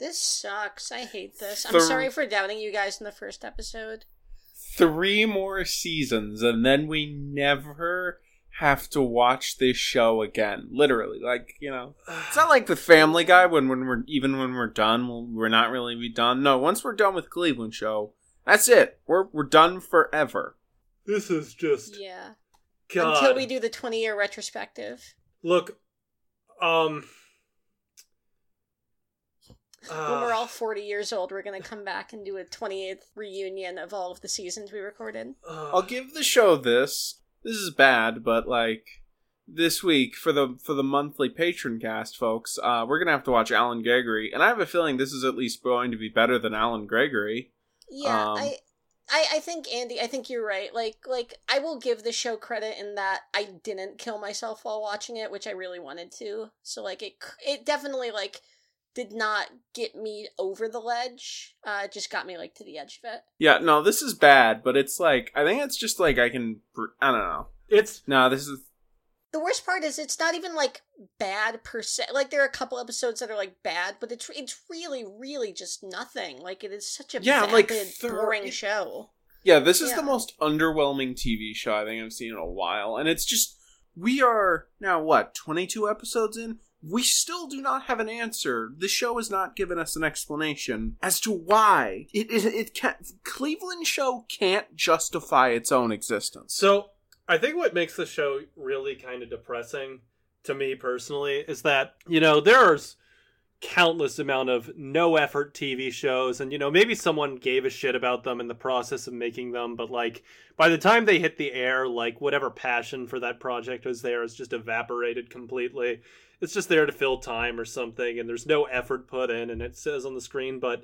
This sucks. I hate this. I'm Thir- sorry for doubting you guys in the first episode. Three more seasons, and then we never have to watch this show again. Literally, like you know, it's not like the Family Guy when when we're even when we're done, we'll- we're not really be done. No, once we're done with Cleveland show, that's it. We're we're done forever. This is just Yeah. God. Until we do the 20 year retrospective. Look, um, when uh, we're all 40 years old, we're going to come back and do a 28th reunion of all of the seasons we recorded. uh, I'll give the show this. This is bad, but like this week for the for the monthly patron cast, folks, uh, we're gonna have to watch Alan Gregory, and I have a feeling this is at least going to be better than Alan Gregory. Yeah, Um, I, I, I think Andy, I think you're right. Like, like I will give the show credit in that I didn't kill myself while watching it, which I really wanted to. So, like, it, it definitely like did not get me over the ledge. Uh, it just got me like to the edge of it. Yeah, no, this is bad, but it's like I think it's just like I can. I don't know. it's No, this is The worst part is it's not even like bad per se. Like there are a couple episodes that are like bad, but it's it's really really just nothing. Like it is such a Yeah, vapid, like, thir- boring show. yeah. This is Yeah. the most underwhelming TV show I think I've seen in a while, and it's just we are now what twenty two episodes in. We still do not have an answer. The show has not given us an explanation as to why it it, it can't. Cleveland show can't justify its own existence. so. I think what makes the show really kind of depressing to me personally is that you know there's countless amount of no effort TV shows and you know maybe someone gave a shit about them in the process of making them but like by the time they hit the air like whatever passion for that project was there is just evaporated completely it's just there to fill time or something and there's no effort put in and it says on the screen but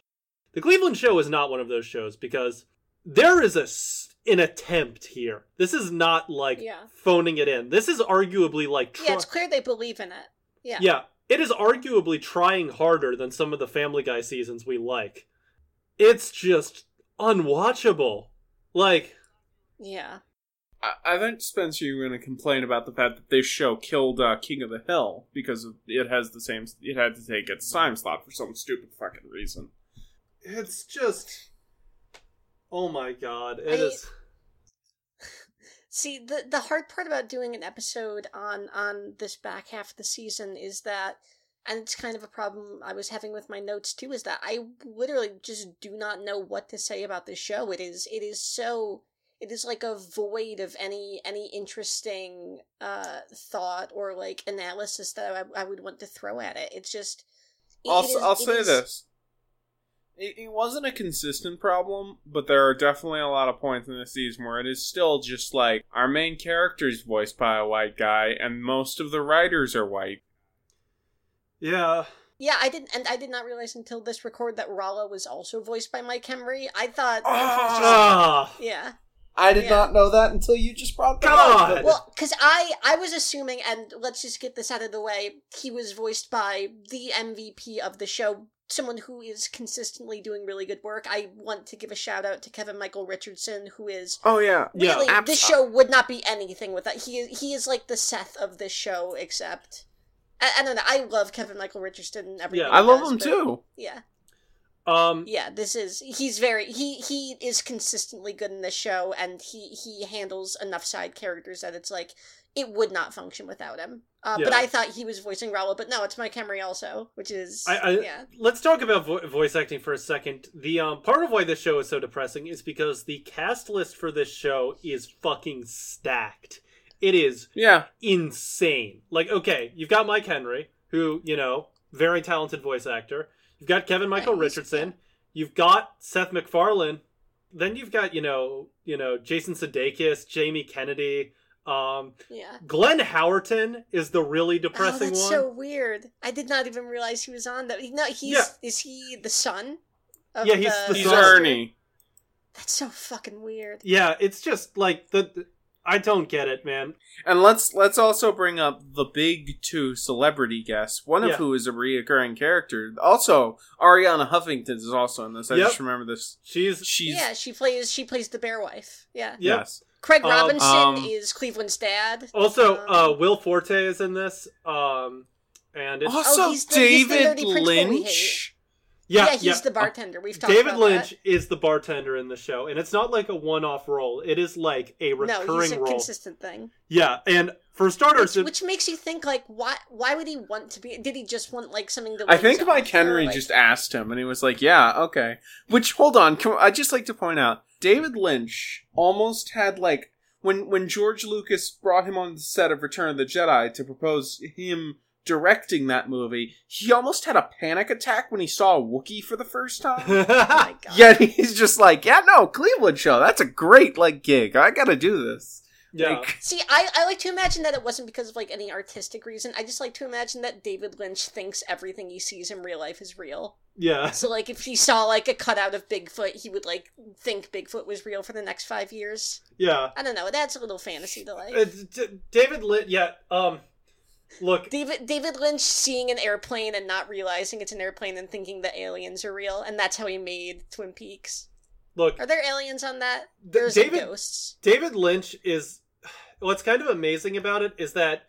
the Cleveland show is not one of those shows because there is a an attempt here this is not like Yeah. phoning it in this is arguably like Yeah, it's clear they believe in it. Yeah. yeah, it is arguably trying harder than some of the Family Guy seasons we like. It's just unwatchable. Like, Yeah. I, I think Spencer, you're going to complain about the fact that this show killed uh, King of the Hill because it has the same. It had to take its time slot for some stupid fucking reason. it's just. Oh my god, it I- is. See, the the hard part about doing an episode on on this back half of the season is that and it's kind of a problem I was having with my notes too is that I literally just do not know what to say about this show. It is it is so it is like a void of any any interesting uh thought or like analysis that I, I would want to throw at it. It's just it- I'll, it is- I'll it say is- this. It, it wasn't a consistent problem, but there are definitely a lot of points in the season where it is still just like our main character is voiced by a white guy, and most of the writers are white. Yeah. Yeah, I didn't, and I did not realize until this record that Rallo was also voiced by Mike Henry. I thought, Ah. yeah. I did Yeah. not know that until you just brought that God! up. Well, because I I was assuming, and let's just get this out of the way, he was voiced by the MVP of the show, someone who is consistently doing really good work. I want to give a shout out to Kevin Michael Richardson, who is Oh yeah, Yeah, really abs- this show would not be anything without he is he is like the Seth of this show, except. I, I don't know. I love Kevin Michael Richardson. and everything Yeah. I love does, him but- too. Yeah. Um. yeah this is he's very he he is consistently good in this show and he he handles enough side characters that it's like it would not function without him uh, but i thought he was voicing Rallo, but no it's mike Henry also which is I, I yeah let's talk about vo- voice acting for a second. The um part of why this show is so depressing is because the cast list for this show is fucking stacked. It is Yeah, insane. Like, okay, you've got Mike Henry, who you know, very talented voice actor. You've got Kevin Michael Right, Richardson. You've got Seth MacFarlane. Then you've got you know you know Jason Sudeikis, Jamie Kennedy. Um, yeah Glenn Howerton is the really oh depressing that's one. so weird i did not even realize he was on that no he's Yeah. is he the son Of Yeah, he's the He's son. Ernie. That's so fucking weird. Yeah, it's just like the, the- I don't get it, man. And let's let's also bring up the big two celebrity guests, one of Yeah. who is a reoccurring character. Also, Arianna Huffington is also in this. I Yep. just remember this. She's She's yeah, she plays she plays the bear wife. Yeah. Yep. yes. Craig Um, Robinson um, is Cleveland's dad. also Um, uh Will Forte is in this. Um and it's Also, Oh, he's the- he's the David nerdy principal we Lynch. Yeah, yeah he's yeah. the uh, bartender. We've talked about it. David about Lynch that. is the bartender in the show, and it's not like a one-off role. It is like a recurring No, recurring he's a role. consistent thing. Yeah, and for starters, Which, it- which makes you think like why why would he want to be did he just want like something to I think Mike offer, Henry like- just asked him, and he was like, "Yeah, okay." Which, hold on, can, I just like to point out, David Lynch almost had like when when George Lucas brought him on the set of Return of the Jedi to propose him directing that movie, he almost had a panic attack when he saw a Wookiee for the first time. Oh my god. Yet he's just like, "Yeah, no, Cleveland show. That's a great like gig. I got to do this." yeah, Like, See, I, I like to imagine that it wasn't because of like any artistic reason. I just like to imagine that David Lynch thinks everything he sees in real life is real. yeah, So like if he saw like a cutout of Bigfoot, he would like think Bigfoot was real for the next five years. yeah. I don't know. That's a little fantasy to life. It's D- David Lynch. Yeah. Um, look, David David Lynch seeing an airplane and not realizing it's an airplane and thinking the aliens are real, and that's how he made Twin Peaks. look. Are there aliens on that? There's David ghosts. David Lynch is. What's kind of amazing about it is that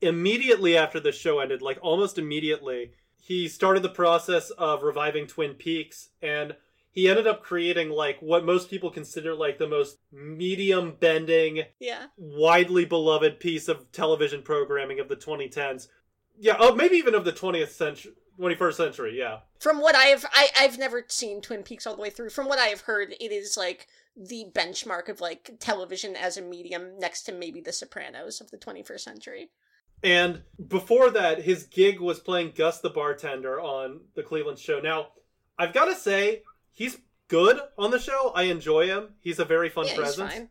immediately after the show ended, like almost immediately, he started the process of reviving Twin Peaks, and he ended up creating like what most people consider like the most medium bending Yeah. widely beloved piece of television programming of the 2010s. Yeah, oh, maybe even of the 20th century, 21st century. Yeah, From what I've I, I've never seen Twin Peaks all the way through. From what I have heard, it is like the benchmark of like television as a medium next to maybe The Sopranos of the 21st century. and before that, his gig was playing Gus the bartender on the Cleveland show. Now, I've got to say, he's good on the show. I enjoy him. He's a very fun yeah, presence. he's fine.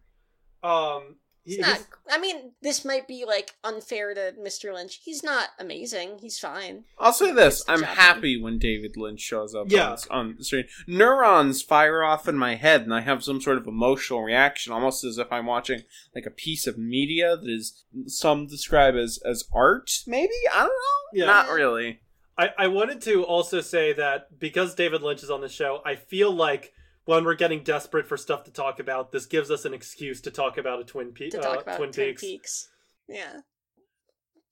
Um, He's he- not. he's- I mean, this might be like unfair to Mr. Lynch. He's not amazing. He's fine. I'll say this: I'm job happy when David Lynch shows up. Yeah. on, on screen. Neurons fire off in my head, and I have some sort of emotional reaction, almost as if I'm watching like a piece of media that is some describe as as art. Maybe I don't know. Yeah. Not really. I, I wanted to also say that because David Lynch is on the show, I feel like when we're getting desperate for stuff to talk about, this gives us an excuse to talk about a Twin, Pe- To uh, about Twin Twin Peaks. Peaks. Yeah.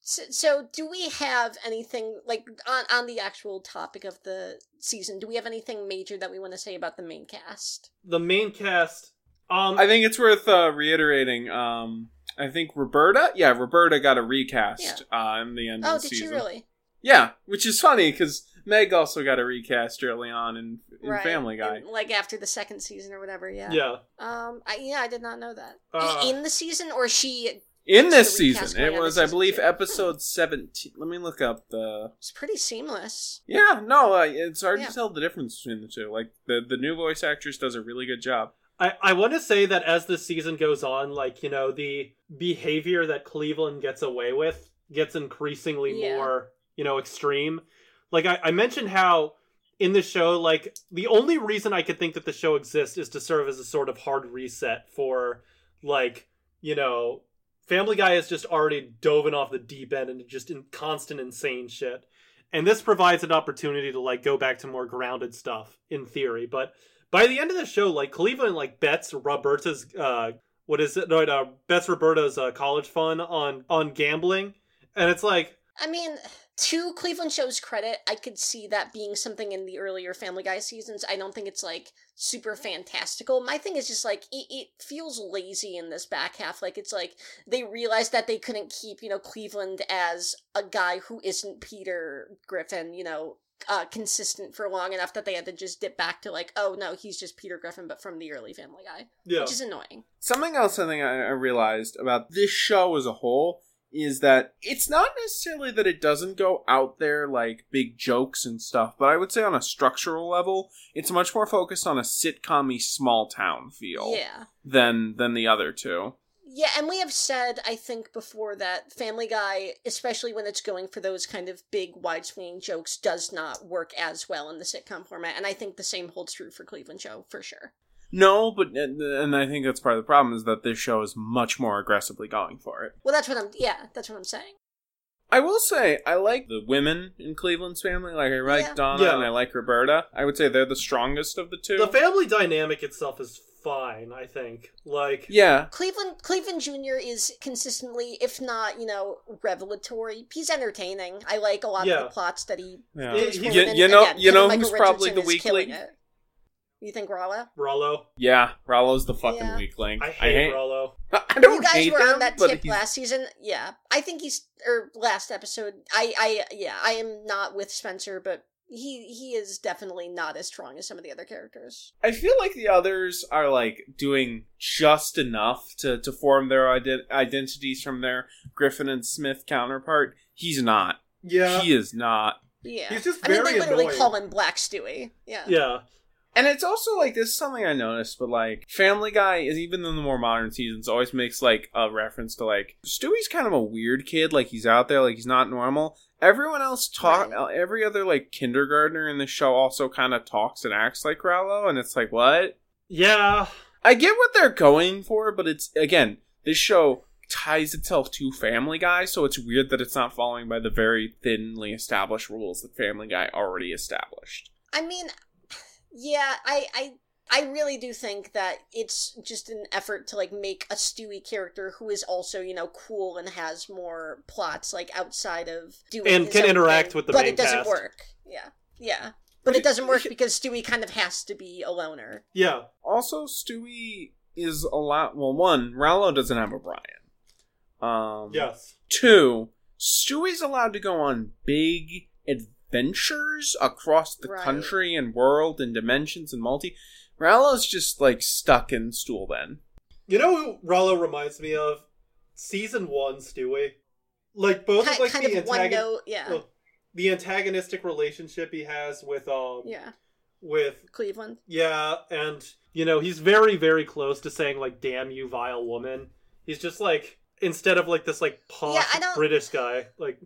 So, so, do we have anything like on on the actual topic of the season? Do we have anything major that we want to say about the main cast? The main cast. Um, I think it's worth uh, reiterating. Um, I think Roberta, yeah, Roberta got a recast uh, in the end Oh, of the did she really? Yeah, which is funny because Meg also got a recast early on in, in right. Family Guy. In- like after the second season or whatever. Yeah. yeah. Um. I, yeah, I did not know that. Uh, in the season, or she In this season, it was, this I believe, too. episode seventeen. Let me look up the. It's pretty seamless. Yeah, no, uh, it's hard Yeah. to tell the difference between the two. Like the the new voice actress does a really good job. I, I want to say that as the season goes on, like, you know, the behavior that Cleveland gets away with gets increasingly Yeah. more, you know, extreme. Like, I, I mentioned how in the show, like, the only reason I could think that the show exists is to serve as a sort of hard reset for, like, you know, Family Guy has just already dove off the deep end into just in constant insane shit. And this provides an opportunity to, like, go back to more grounded stuff, in theory. But by the end of the show, like Cleveland, like bets Roberta's uh, what is it? No, no, bets Roberta's uh, college fund on on gambling, and it's like, I mean, to Cleveland Show's credit, I could see that being something in the earlier Family Guy seasons. I don't think it's like super fantastical. My thing is just like it, it feels lazy in this back half. Like it's like they realized that they couldn't keep you know Cleveland as a guy who isn't Peter Griffin. You know. Uh, consistent for long enough that they had to just dip back to like, oh no, he's just Peter Griffin, but from the early Family Guy, yeah, which is annoying. Something else I think I, I realized about this show as a whole is that it's not necessarily that it doesn't go out there like big jokes and stuff, but I would say on a structural level, it's much more focused on a sitcom small town feel Yeah, than than the other two. Yeah, and we have said, I think, before that Family Guy, especially when it's going for those kind of big, wide swinging jokes, does not work as well in the sitcom format. And I think the same holds true for Cleveland Show, for sure. No, but and and I think that's part of the problem is that this show is much more aggressively going for it. Well, that's what I'm, yeah, that's what I'm saying. I will say I like the women in Cleveland's family. Like I like Yeah. Donna Yeah. and I like Roberta. I would say they're the strongest of the two. The family dynamic itself is fine, I think. Like, yeah, Cleveland Cleveland Jr. is consistently, if not, you know, revelatory. He's entertaining. I like a lot Yeah. of the plots that he. yeah. He- brings he- forward, you, you know, again, you know and who's Michael probably the is killing it. You think Rallo? Rallo. Yeah, Rallo's the fucking Yeah. weakling. I hate, hate Rallo. I don't you guys hate were him, on that tip he's- last season. Yeah, I think he's or last episode. I, I, yeah, I am not with Spencer, but he he is definitely not as strong as some of the other characters. I feel like the others are like doing just enough to to form their ident- identities from their Griffin and Smith counterpart. He's not. Yeah. He is not. Yeah, He's just I mean, they literally annoying. call him Black Stewie. Yeah, yeah. And it's also like this is something I noticed, but like Family Guy is even in the more modern seasons always makes like a reference to like Stewie's kind of a weird kid, like he's out there, like he's not normal. Everyone else talk, Right. Uh, every other like kindergartner in the show also kind of talks and acts like Rallo, and it's like what? Yeah. I get what they're going for, but it's again this show ties itself to Family Guy, so it's weird that it's not following by the very thinly established rules that Family Guy already established. I mean, yeah, I, I, I really do think that it's just an effort to like make a Stewie character who is also you know cool and has more plots like outside of doing And his can own interact thing. with the but main it doesn't cast. work. Yeah, yeah, but it doesn't work because Stewie kind of has to be a loner. Yeah. Also, Stewie is a lot. Well, one, Rallo doesn't have a Brian. Um, Yes. Two, Stewie's allowed to go on big adventures across the Right. country and world and dimensions and multi. Rallo's just like stuck in Stool then. You know who Rallo reminds me of? Season one, Stewie. Like both Ki- of like kind the of one note, yeah, oh, the antagonistic relationship he has with um yeah, with Cleveland. yeah, and you know he's very very close to saying like "damn you, vile woman." He's just like instead of like this like posh Yeah, British guy, like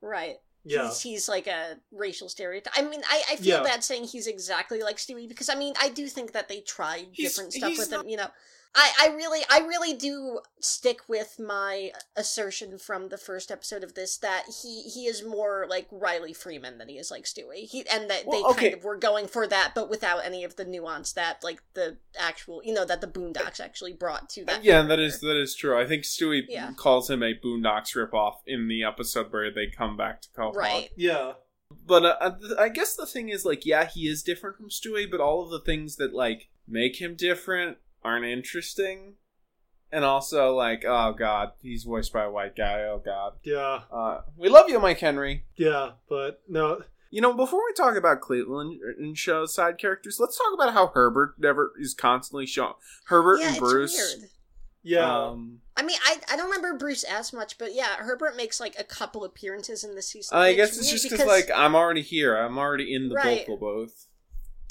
Right. Yeah, He's, he's like a racial stereotype. I mean, I, I feel Yeah. bad saying he's exactly like Stewie because I mean, I do think that they tried He's- different stuff with not- him. You know, I, I really, I really do stick with my assertion from the first episode of this that he he is more like Riley Freeman than he is like Stewie. He and that they okay. kind of were going for that, but without any of the nuance that like the actual, you know, that the Boondocks actually brought to that. yeah, that character. is that is true. I think Stewie Yeah. calls him a Boondocks ripoff in the episode where they come back to Quahog. right. yeah, But uh, I guess the thing is, like, yeah, he is different from Stewie, but all of the things that like make him different aren't interesting. And also, like, oh god, he's voiced by a white guy. Oh god, yeah, uh, we love you, Mike Henry. yeah. But no, You know, before we talk about Cleveland and show side characters, let's talk about how Herbert never is constantly shown. Herbert Yeah, and it's Bruce. weird. yeah, Um, I mean, I I don't remember Bruce as much, but yeah, Herbert makes like a couple appearances in the season. I guess it's just because, like, I'm already here. I'm already in the Right. vocal booth.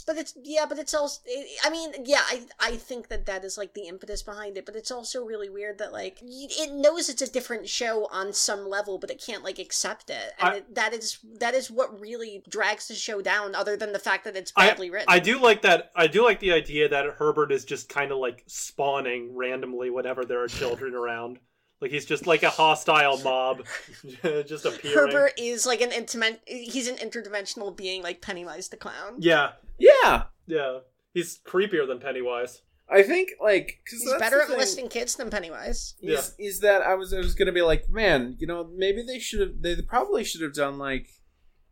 But it's yeah, but it's also. I mean, yeah, I I think that that is like the impetus behind it, but it's also really weird that like it knows it's a different show on some level, but it can't like accept it, and I- it, that is that is what really drags the show down. Other than the fact that it's I- badly written. I do like that. I do like the idea that Herbert is just kind of like spawning randomly whenever there are children around. Like he's just like a hostile mob, just appearing. Herbert is like an intimate. He's an interdimensional being, like Pennywise the clown. Yeah, Yeah, yeah. He's creepier than Pennywise. I think like because He's better at molesting kids than Pennywise. is, is that I was I was gonna be like, man, you know, maybe they should have they probably should have done like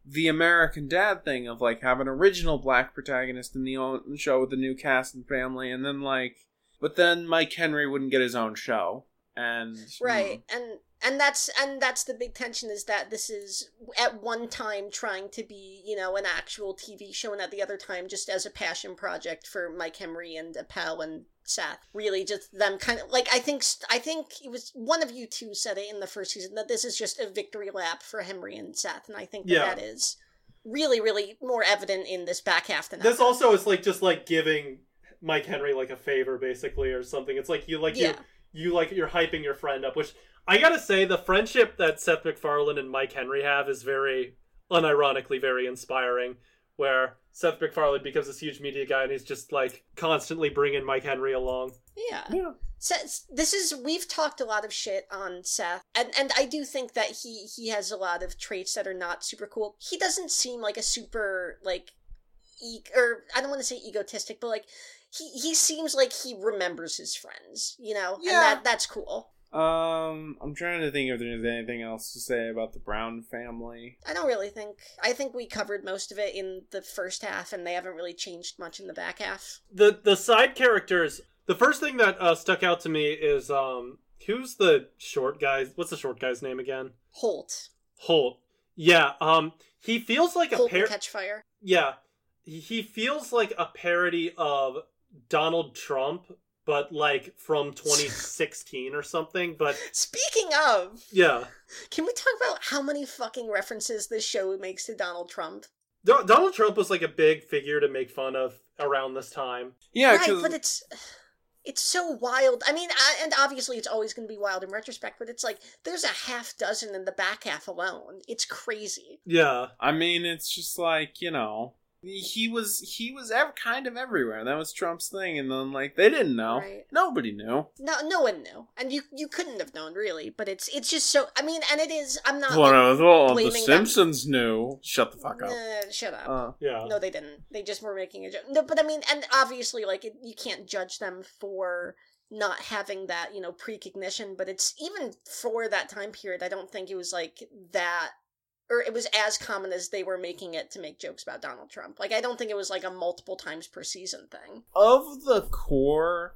the American Dad thing of like have an original black protagonist in the show with the new cast and family, and then like, but then Mike Henry wouldn't get his own show, and right mm. and and that's and that's the big tension is that this is at one time trying to be you know an actual tv show and at the other time just as a passion project for mike henry and Appel and seth really just them kind of like i think i think it was one of you two said it in the first season that this is just a victory lap for henry and seth and i think that Yeah. that is really really more evident in this back half than This also is like just like giving Mike Henry like a favor, basically, or something. It's like you like yeah you you like you're hyping your friend up, which I gotta say the friendship that Seth MacFarlane and Mike Henry have is very unironically very inspiring. Where Seth MacFarlane becomes this huge media guy and he's just like constantly bringing Mike Henry along. Yeah. Yeah. Seth, this is we've talked a lot of shit on Seth, and and I do think that he he has a lot of traits that are not super cool. He doesn't seem like a super like, e- or I don't want to say egotistic, but like he he seems like he remembers his friends, you know, Yeah. and that that's cool. Um, I'm trying to think if there's anything else to say about the Brown family. I don't really think. I think we covered most of it in the first half, and they haven't really changed much in the back half. the the side characters the first thing that uh, stuck out to me is um who's the short guy what's the short guy's name again Holt, holt yeah um he feels like a Holt and par- Catch Fire. yeah he- he feels like a parody of donald trump but like from 2016 or something but Speaking of, yeah can we talk about how many fucking references this show makes to Donald Trump? Do- donald trump was like a big figure to make fun of around this time Yeah, right, 'cause- but it's it's so wild. I mean, I, and obviously it's always going to be wild in retrospect, but it's like there's a half dozen in the back half alone. It's crazy. yeah I mean, it's just like you know, he was he was ev- kind of everywhere. That was Trump's thing, and then like they didn't know. Right. Nobody knew. No, no one knew, and you you couldn't have known really. But it's it's just so. I mean, and it is. I'm not. Well, like, no, well, the blaming them. Simpsons knew. Shut the fuck up. uh, shut up. Uh, yeah No, they didn't. They just were making a joke. No, but I mean, and obviously, like, it, you can't judge them for not having that, you know, precognition. But it's even for that time period, I don't think it was like that, or it was as common as they were making it to make jokes about Donald Trump. Like, I don't think it was like a multiple times per season thing. of the core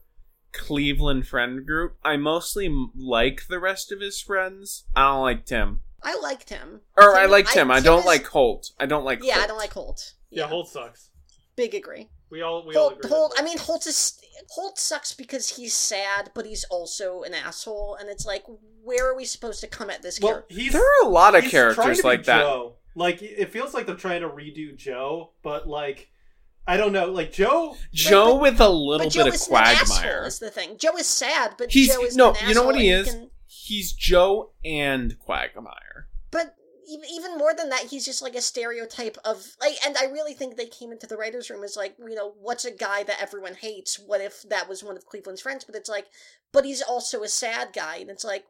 Cleveland friend group, I mostly like the rest of his friends. I don't like Tim. I liked him. Or I liked him. Tim. I, don't is- like Holt. I don't like. Yeah, I don't like Holt. yeah holt sucks Big agree. we all we all agree Holt, I mean, Holt is Holt sucks because he's sad, but he's also an asshole, and it's like, where are we supposed to come at this well character? he's There are a lot of characters like that. Joe. Like it feels like they're trying to redo Joe, but like I don't know. Like Joe, Joe but- with a little But Joe bit of isn't an asshole. quagmire. Is the thing? Joe is sad, but He's Joe is no. An You know what he is? can- He's Joe and Quagmire. but even more than that, he's just like a stereotype of like. And I really think they came into the writers' room as like, you know, what's a guy that everyone hates? What if that was one of Cleveland's friends? But it's like, but he's also a sad guy, and it's like,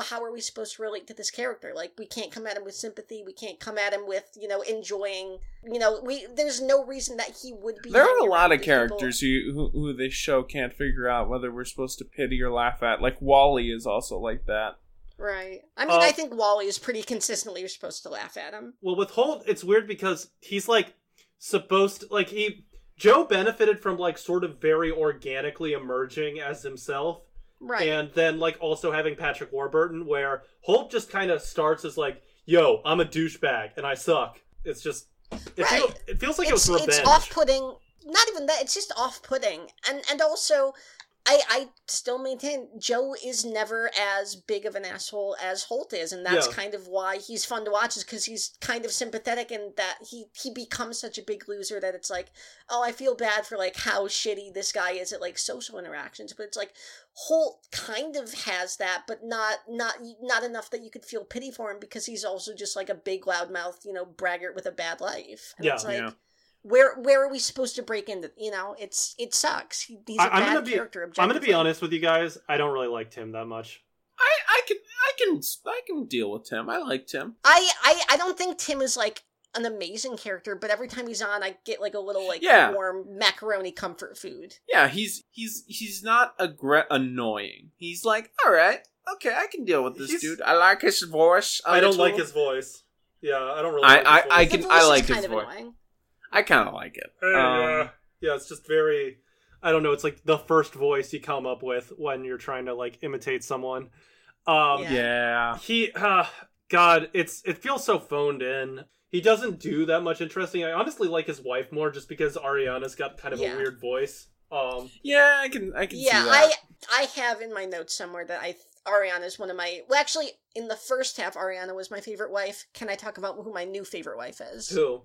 how are we supposed to relate to this character? Like, we can't come at him with sympathy. We can't come at him with you know enjoying. You know, we there's no reason that he would be. There are a lot of people- characters who, who who this show can't figure out whether we're supposed to pity or laugh at. Like Wally is also like that. Right. I mean, Uh, I think Wally is pretty consistently. Supposed to laugh at him. well, with Holt, it's weird because he's like supposed to, like he Joe benefited from like sort of very organically emerging as himself, Right. and then like also having Patrick Warburton, where Holt just kind of starts as like, "Yo, I'm a douchebag and I suck." It's just it, Right. feel, it feels like it's, it was revenge. it's off-putting. Not even that. It's just off-putting, and and also, I I still maintain Joe is never as big of an asshole as Holt is, and that's Yeah. kind of why he's fun to watch. Is because he's kind of sympathetic, and that he he becomes such a big loser that it's like, oh, I feel bad for like how shitty this guy is at like social interactions, but it's like Holt kind of has that, but not not not enough that you could feel pity for him because he's also just like a big loudmouth, you know, braggart with a bad life. And Yeah. it's like Yeah. Where where are we supposed to break into? You know, it's it sucks. He, he's a I, I'm bad gonna be character. I'm gonna be honest with you guys. I don't really like Tim that much. I I can I can I can deal with Tim. I like Tim. I, I I don't think Tim is like an amazing character, but every time he's on, I get like a little like Yeah. warm macaroni comfort food. Yeah, he's he's he's not aggre- annoying. He's like, all right, okay, I can deal with this He's- dude. I like his voice. I don't little. like his voice. Yeah, I don't really. I- like I- his voice. I The can- I is like kind his of voice. annoying. I kind of like it. Hey, Um, yeah, it's just very. I don't know. It's like the first voice you come up with when you're trying to like imitate someone. Um, Yeah. yeah. he, uh, God, it's it feels so phoned in. He doesn't do that much interesting. I honestly like his wife more, just because Arianna's got kind of Yeah. a weird voice. Um, Yeah, I can I can Yeah, see that. I I have in my notes somewhere that I Arianna is one of my well actually in the first half Arianna was my favorite wife. Can I talk about who my new favorite wife is? who?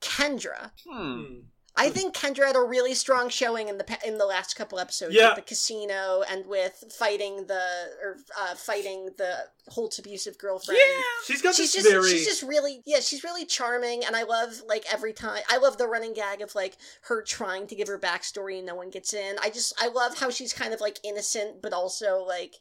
Kendra. Hmm. Hmm. I think Kendra had a really strong showing in the pa- in the last couple episodes Yeah. with the casino and with fighting the or uh, fighting the Holt's abusive girlfriend. Yeah, She's got She's this just very she's just really yeah she's really charming and I love like every time I love the running gag of like her trying to give her backstory and no one gets in I just I love how she's kind of like innocent but also like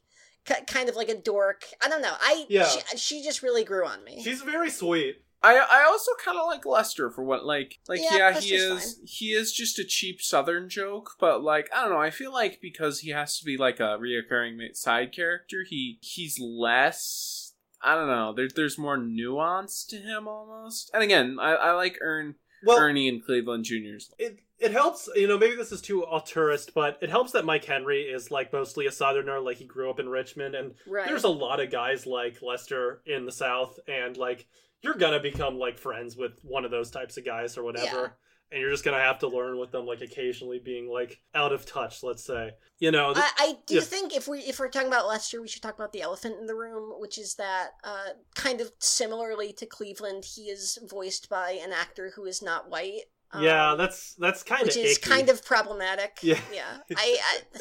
ki- kind of like a dork I don't know I Yeah. she, she just really grew on me she's very sweet. I I also kind of like Lester for what like like Yeah, yeah, he Lester's is he is just a cheap Southern joke, but like I don't know. I feel like because he has to be like a reoccurring side character, he he's less. I don't know. There's there's more nuance to him almost. And again, I, I like Ern Well, Ernie and Cleveland Juniors. it it helps you know maybe this is too auteurist but it helps that mike henry is like mostly a southerner like he grew up in richmond and right there's a lot of guys like lester in the south and like you're gonna become like friends with one of those types of guys or whatever Yeah. and you're just gonna have to learn with them like occasionally being like out of touch let's say you know th- I, I do yeah. think if we if we're talking about Lester, we should talk about the elephant in the room, which is that uh, kind of similarly to Cleveland, he is voiced by an actor who is not white. Um, yeah that's that's kind of which is kind of problematic. Yeah. yeah. I, I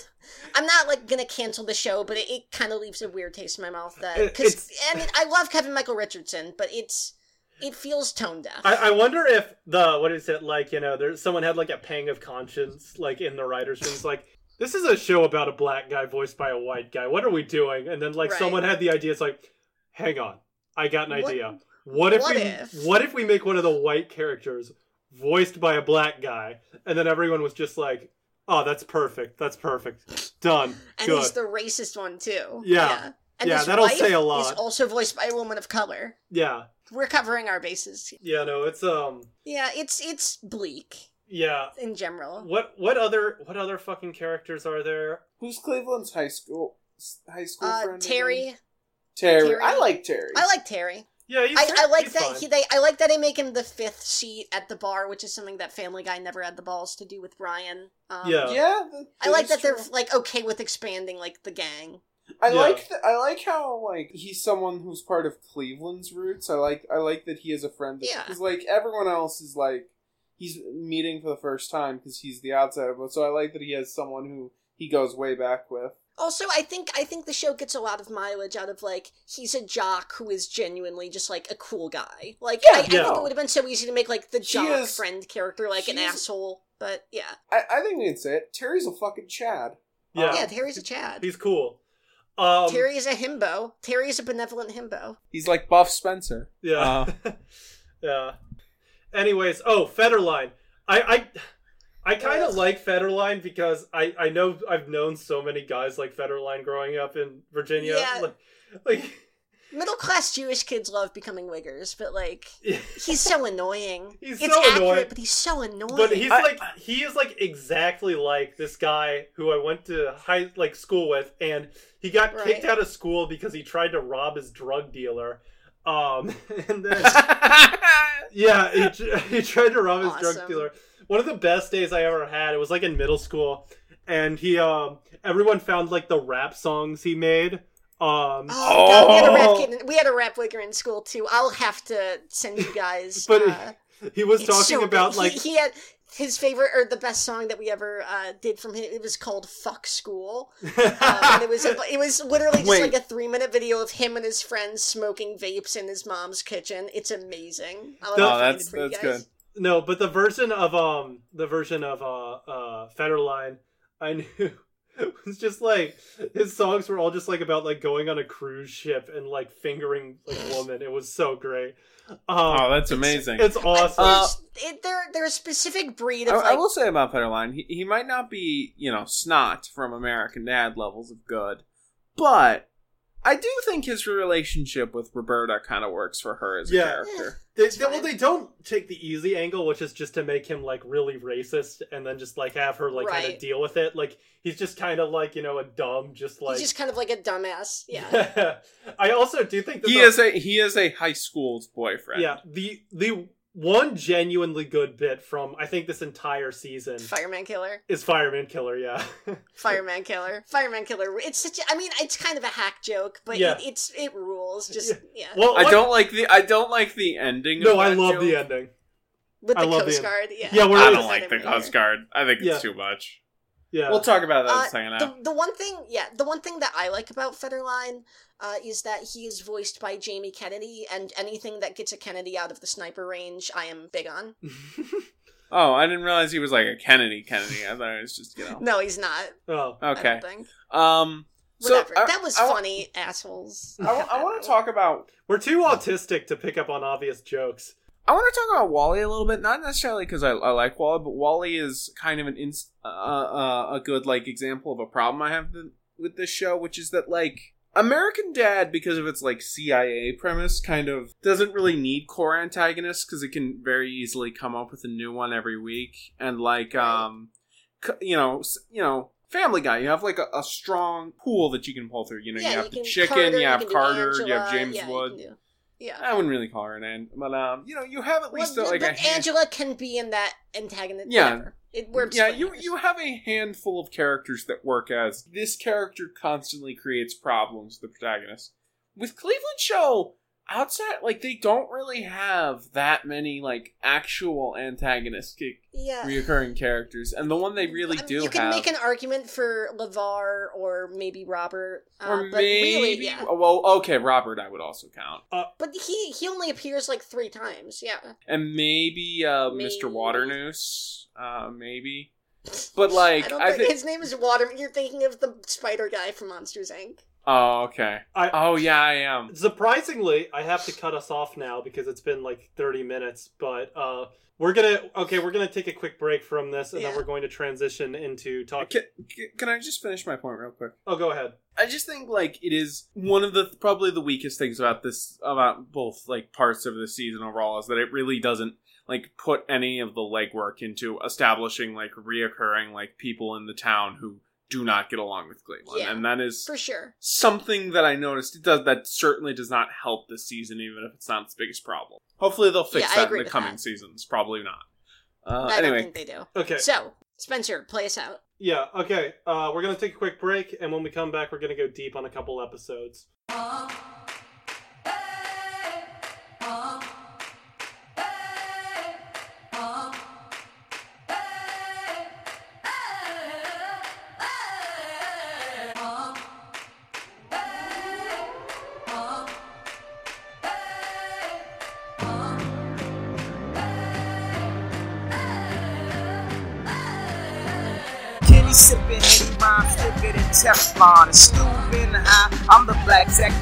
I'm not like gonna cancel the show, but it, it kind of leaves a weird taste in my mouth. That because and I love Kevin Michael Richardson, but it's it feels tone deaf. I, I wonder if the what is it like you know there's someone had like a pang of conscience like in the writers room it's like this is a show about a black guy voiced by a white guy what are we doing and then like Right. someone had the idea it's like hang on i got an What- idea what if what we if? what if we make one of the white characters voiced by a black guy and then everyone was just like oh that's perfect that's perfect done and good he's the racist one too. Yeah. And Yeah, his that'll wife say a lot. Is lot. also voiced by a woman of color. yeah We're covering our bases. yeah no it's um Yeah, it's it's bleak yeah in general. what what other what other fucking characters are there Who's Cleveland's high school high school Uh, friend? again? Terry, Terry. Terry. I like Terry. I like Terry. Yeah he's, I, I like that fine. he they I like that they make him the fifth seat at the bar, which is something that Family Guy never had the balls to do with Brian. Um, Yeah. yeah, that- I like is that they're like okay with expanding like the gang. I Yeah. like th- I like how like he's someone who's part of Cleveland's roots. I like I like that he has a friend Yeah. because like everyone else is like he's meeting for the first time because he's the outsider. But so I like that he has someone who he goes way back with. Also, I think I think the show gets a lot of mileage out of like he's a jock who is genuinely just like a cool guy. Like Yeah, I, I think it would have been so easy to make like the jock is- friend character like an is- asshole, but yeah, I, I think we can say it. Terry's a fucking Chad. Yeah. yeah. Terry's a Chad. He's cool. Um, Terry is a himbo. Terry is a benevolent himbo. He's like Buff Spencer. Yeah. Uh, yeah. Anyways, oh, Federline. I I I kind of Ugh. like Federline because I I know I've known so many guys like Federline growing up in Virginia. Yeah. Like, like Middle class Jewish kids love becoming wiggers, but like he's so annoying. He's it's so accurate, annoying. but he's so annoying. But he's I- like he is like exactly like this guy who I went to high like school with, and he got kicked out of school because he tried to rob his drug dealer. Um, and then yeah, he, he tried to rob his drug dealer. One of the best days I ever had. It was like in middle school, and he um everyone found like the rap songs he made. Um, Oh, God, we had a rap Oh. kid. in- We had a rap wigger in school too. I'll have to send you guys. But uh, he was talking so about good. like he, he had his favorite or the best song that we ever uh, did from him. It was called "Fuck School," um, and it was a, it was literally just Wait. like a three minute video of him and his friends smoking vapes in his mom's kitchen. It's amazing. I'll have to Oh, that's- it for you that's guys. good. No, but the version of um the version of uh uh Federline I knew was just like his songs were all just like about like going on a cruise ship and like fingering like woman. It was so great. Um, oh, that's amazing. it's awesome. Uh, There's, it, they're they're a specific breed I, of I like will say about Federline, he, he might not be, you know, snot from American Dad levels of good, but I do think his relationship with Roberta kind of works for her as a Yeah. character. they, they- well, they don't take the easy angle, which is just to make him like really racist and then just like have her like kind of deal with it. Like he's just kind of like you know a dumb, just like. he's just kind of like a dumbass. Yeah. I also do think that He the- is a he is a high school's boyfriend. Yeah, the the one genuinely good bit from I think this entire season Fireman killer. is Fireman Killer. Yeah, Fireman killer. Fireman killer. It's such. A, I mean, it's kind of a hack joke, but Yeah. it, it's it rules. Just yeah. well, I don't like the I don't like the ending. No, of I love joke. the ending. with I the love Coast the- Guard. Yeah, Yeah, we're- I Where don't like the Over Coast. Guard. I think it's Yeah. too much. Yeah. We'll talk about that in Uh, a second the, the one thing, yeah, the one thing that I like about Federline uh, is that he is voiced by Jamie Kennedy, and anything that gets a Kennedy out of the sniper range, I am big on. Oh, I didn't realize he was like a Kennedy Kennedy. I thought it was just, you know. No, he's not. oh. I Okay. don't think. Um so Whatever. I- that was I wa- funny, assholes. I, want to talk about We're too autistic to pick up on obvious jokes. I want to talk about Wally a little bit, not necessarily because I, I like Wally, but Wally is kind of an ins- uh, uh, a good like example of a problem I have th- with this show, which is that like American Dad, because of its like CIA premise, kind of doesn't really need core antagonists because it can very easily come up with a new one every week, and like um, you know, you know. Family Guy, you have like a, a strong pool that you can pull through. You know, yeah, you have the chicken, Carter, you have do Carter, you have James yeah, you Wood. Can do- yeah. I wouldn't really call her an An, but um, you know, you have at least Well, uh, like but a hand- Angela can be in that antagonist. Yeah. whatever. It works. yeah, you you have a handful of characters that work as this character constantly creates problems the protagonist. With Cleveland Show, outside like they don't really have that many like actual antagonistic yeah. reoccurring characters, and the one they really I mean, do You can have. make an argument for Levar or maybe Robert, uh, or but maybe, really, yeah. well, okay, Robert, I would also count, But he he only appears like three times. Yeah. and maybe uh, Maybe. Mr. Waternoose, uh, maybe. But like, I don't I think think his name is Water. You're thinking of the spider guy from Monsters Inc. Oh, okay. I- oh, yeah, I am. Surprisingly, I have to cut us off now because it's been like 30 minutes, but uh we're gonna okay, we're gonna take a quick break from this and then we're going to transition into talk Can, can I just finish my point real quick? Oh go ahead. I just think like it is one of the probably the weakest things about this about both like parts of the season overall is that it really doesn't like put any of the legwork into establishing like reoccurring like people in the town who do not get along with Cleveland, Yeah. and that is For sure. something that I noticed. It does that certainly does not help this season, even if it's not its biggest problem. Hopefully, they'll fix Yeah, that in the coming that. seasons. Probably not. Uh, I anyway, don't think they do. Okay. So, Spencer, play us out. Yeah, okay. Uh we're gonna take a quick break and when we come back we're gonna go deep on a couple episodes. Kenny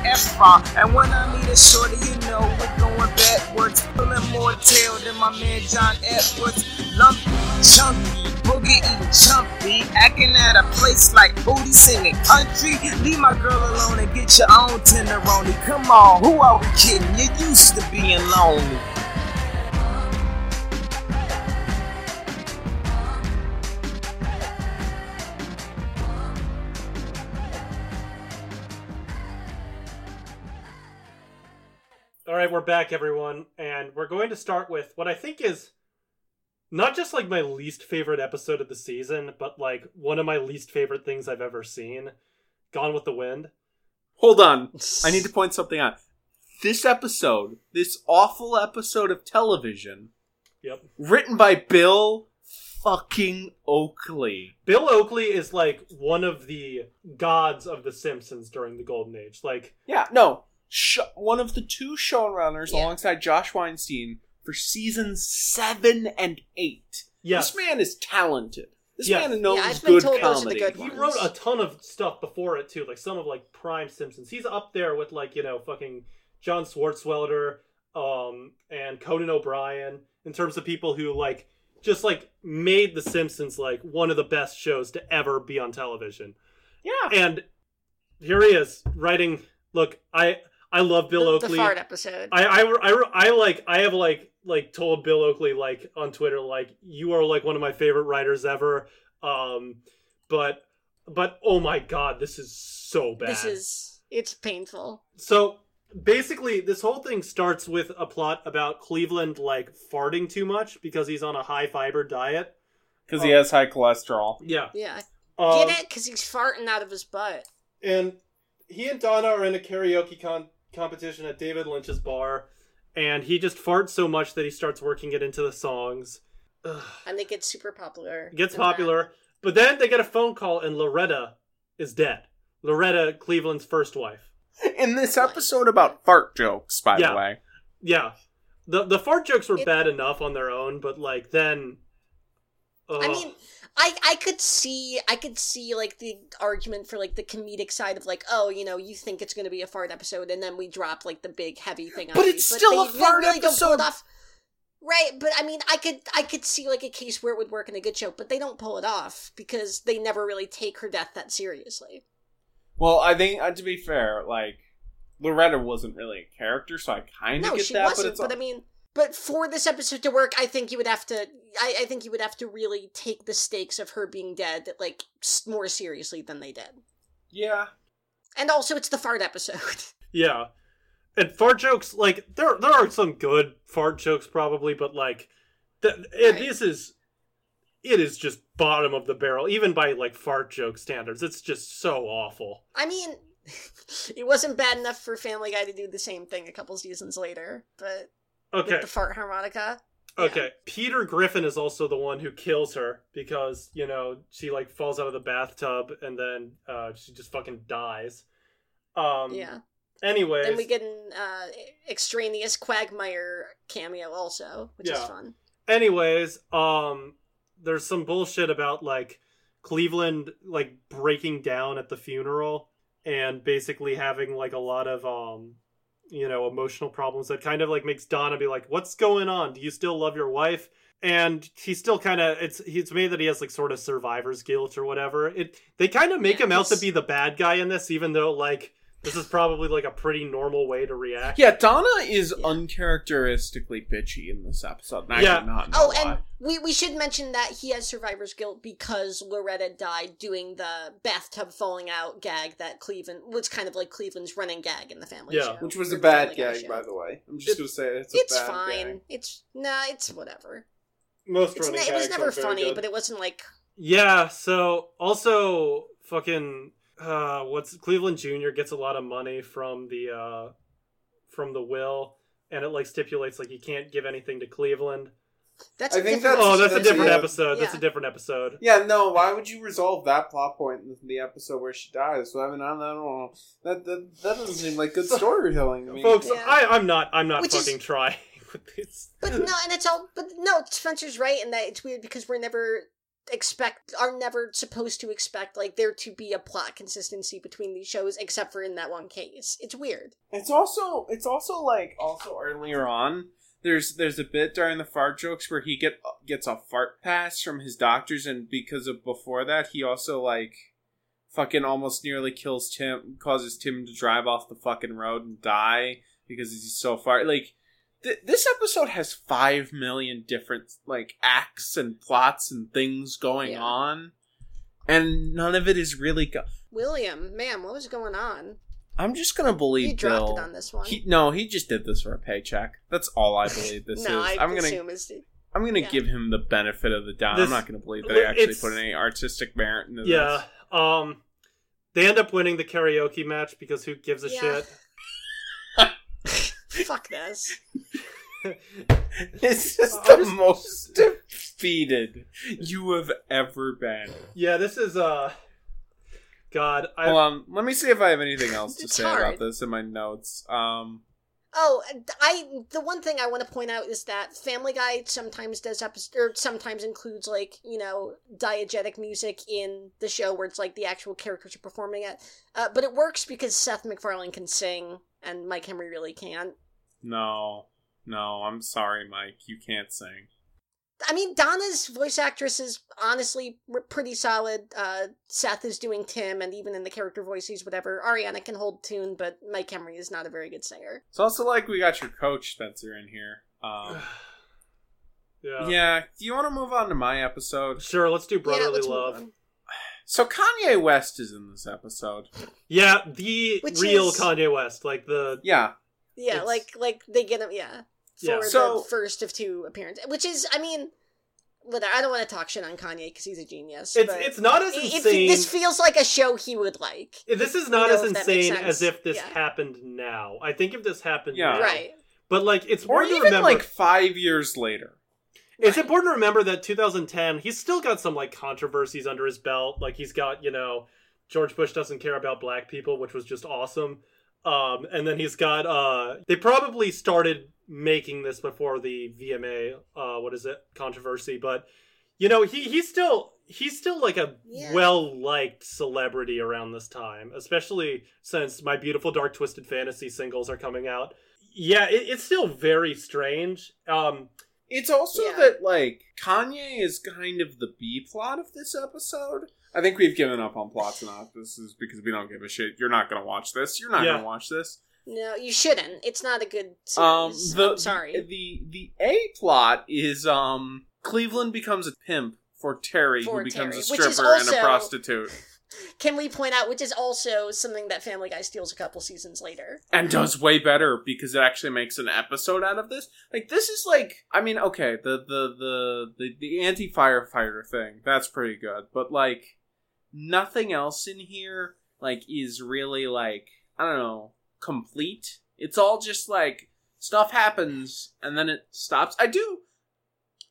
And when I meet a shorty, you know we're going backwards. Pulling more tail than my man John Edwards. Lumpy, chunky, boogie chumpy. Acting at a place like booty singing country. Leave my girl alone and get your own tenderoni. Come on, who are we kidding? You're used to being lonely. Back, everyone, and we're going to start with what I think is not just like my least favorite episode of the season, but like one of my least favorite things I've ever seen. Gone with the Wind. hold on. I need to point something out. This episode, this awful episode of television, Yep. written by Bill fucking Oakley. Bill Oakley is like one of the gods of The Simpsons during the Golden Age. Like, Yeah, no. Sh- one of the two showrunners Yeah. alongside Josh Weinstein for seasons seven and eight. yes, This man is talented. This Yes. man knows Yeah, I've been good told those are the comedy. good he wrote a ton of stuff before it too, like some of like prime Simpsons. He's up there with like you know fucking John Swartzwelder, um, and Conan O'Brien in terms of people who like just like made The Simpsons like one of the best shows to ever be on television. Yeah. And here he is writing. Look, I I love Bill the, the Oakley. fart episode. I, I, I, I like I have like like told Bill Oakley like on Twitter like you are like one of my favorite writers ever. Um, but but oh my god, this is so bad. this is it's painful. so basically this whole thing starts with a plot about Cleveland like farting too much because he's on a high fiber diet. Because he has high cholesterol. Yeah, Yeah, um, get it? Because he's farting out of his butt. and he and Donna are in a karaoke con- competition at David Lynch's bar, and he just farts so much that he starts working it into the songs. Ugh. and they get super popular. Gets And then- popular, but then they get a phone call, and Loretta is dead. Loretta, Cleveland's first wife. In this episode about fart jokes, by Yeah. the way. Yeah, the the fart jokes were It- bad enough on their own, but like then, I mean, I I could see I could see like the argument for like the comedic side of like oh you know you think it's going to be a fart episode and then we drop like the big heavy thing on But you. it's still they, a fart really Don't episode. off. Right, but I mean, I could I could see like a case where it would work in a good show, but they don't pull it off because they never really take her death that seriously. Well, I think, uh, to be fair, like, Loretta wasn't really a character, so I kind of No, get she that, wasn't. but it's But I mean, but for this episode to work, I think you would have to. I, I think you would have to really take the stakes of her being dead like more seriously than they did. yeah. And also, it's the fart episode. yeah, and fart jokes like there there are some good fart jokes probably, but like th- Right. this is it is just bottom of the barrel, even by like fart joke standards. It's just so awful. I mean, it wasn't bad enough for Family Guy to do the same thing a couple seasons later, but Okay, with the fart harmonica. Okay. Peter Griffin is also the one who kills her because, you know, she like falls out of the bathtub and then uh she just fucking dies. Um Yeah. anyways. Then we get an uh, extraneous Quagmire cameo also, which is fun. anyways, um there's some bullshit about like Cleveland like breaking down at the funeral and basically having like a lot of um you know, emotional problems that kind of like makes Donna be like, "What's going on? Do you still love your wife?" And he still kind of it's it's made that he has like sort of survivor's guilt or whatever. It they kind of make him out to be the bad guy in this, even though like this is probably like a pretty normal way to react. Yeah, Donna is Yeah. uncharacteristically bitchy in this episode. And Yeah. do not know Oh, why. and we, we should mention that he has survivor's guilt because Loretta died doing the bathtub falling out gag that Cleveland was kind of like Cleveland's running gag in the family Yeah. show. Which was a bad gag, show. by the way. I'm just It- gonna say it's a It's bad fine. gag. It's nah, it's whatever. Most It's running ne- it was never funny, good. but it wasn't like Yeah, so also fucking uh what's Cleveland Jr. gets a lot of money from the uh from the will and it like stipulates like he can't give anything to Cleveland. that's. I a think different that's- Oh, that's a different yeah. episode. That's a different episode. Yeah, no. Why would you resolve that plot point in the episode where she dies? So I mean, I don't know. That that, that doesn't seem like good storytelling to me. Folks, Yeah. I I'm not I'm not Which is- fucking trying with this. But no, and it's all. But no, Spencer's right in that it's weird because we're never expect are never supposed to expect like there to be a plot consistency between these shows except for in that one case. It's weird. It's also it's also like also earlier on. There's there's a bit during the fart jokes where he get gets a fart pass from his doctors, and because of before that, he also like fucking almost nearly kills Tim, causes Tim to drive off the fucking road and die because he's so far. Like th- this episode has five million different like acts and plots and things going Yeah. on, and none of it is really. Go- William, ma'am, what was going on? I'm just gonna believe You dropped Bill. it on this one. He, no, he just did this for a paycheck. That's all I believe this no, is. I I'm gonna assume it's I'm gonna yeah. give him the benefit of the doubt. This- I'm not gonna believe that they actually it's- put any artistic merit into this. Yeah. Um they end up winning the karaoke match because who gives a Yeah. shit? fuck this. this. Is the just- most defeated you have ever been. Yeah, this is uh God, I Hold on, let me see if I have anything else to say hard. about this in my notes. Um, Oh, I the one thing I want to point out is that Family Guy sometimes does episode or sometimes includes like you know diegetic music in the show where it's like the actual characters are performing it, uh, but it works because Seth MacFarlane can sing and Mike Henry really can't. No, no, I'm sorry, Mike, you can't sing. I mean, Donna's voice actress is honestly pretty solid. Uh, Seth is doing Tim, and even in the character voices, whatever. Arianna can hold tune, but Mike Henry is not a very good singer. It's also like we got your coach Spencer in here. Um, yeah. yeah, do you want to move on to my episode? Sure, let's do yeah, brotherly let's love. So Kanye West is in this episode. Yeah, the Which real is- Kanye West, like the Yeah, Yeah, It's- like like they get him. Yeah, for Yeah. So- the first of two appearances, which is, I mean, whether I don't want to talk shit on Kanye because he's a genius. it's but it's not as it- it- insane. this feels like a show he would like. this is not as if that makes insane as if this Yeah. happened now. I think if this happened Yeah. now, Right. But like, it's or even remember. like five years later. It's important to remember that 2010, he's still got some like controversies under his belt. Like he's got, you know, George Bush doesn't care about black people, which was just awesome. Um, and then he's got uh they probably started making this before the VMA uh what is it controversy, but you know, he he's still he's still like a Yeah. well liked celebrity around this time, especially since my beautiful dark twisted fantasy singles are coming out. Yeah, it, it's still very strange. Um It's also Yeah. that like Kanye is kind of the B plot of this episode. I think we've given up on plots enough. This is because we don't give a shit. You're not gonna watch this. You're not Yeah. gonna watch this. No, you shouldn't. It's not a good series. Um, the I'm sorry. The the A plot is um Cleveland becomes a pimp for Terry, For who becomes Terry, a which is stripper and a prostitute, Can we point out, which is also something that Family Guy steals a couple seasons later? and does way better because it actually makes an episode out of this. Like this is like, I mean, okay, the the the the, the anti firefighter thing that's pretty good, but like nothing else in here like is really like I don't know complete. It's all just like stuff happens and then it stops. I do.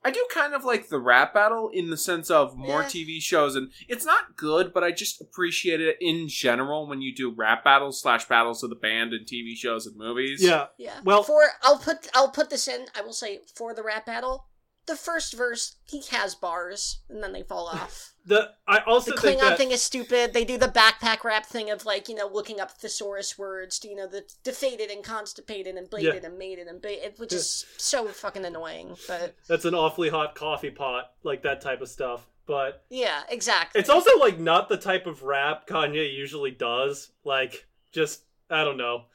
I do kind of like the rap battle in the sense of more Yeah. TV shows, and it's not good, but I just appreciate it in general when you do rap battles slash battles of the band in TV shows and movies. yeah. Yeah. Well- for I'll put I'll put this in. I will say for the rap battle, the first verse he has bars and then they fall off. The I also the Klingon that thing is stupid. They do the backpack rap thing of like you know looking up thesaurus words to you know the defeated and constipated and bladed and mated and ba- which is so fucking annoying. But that's an awfully hot coffee pot, like that type of stuff. But yeah, exactly. it's also like not the type of rap Kanye usually does. Like just I don't know.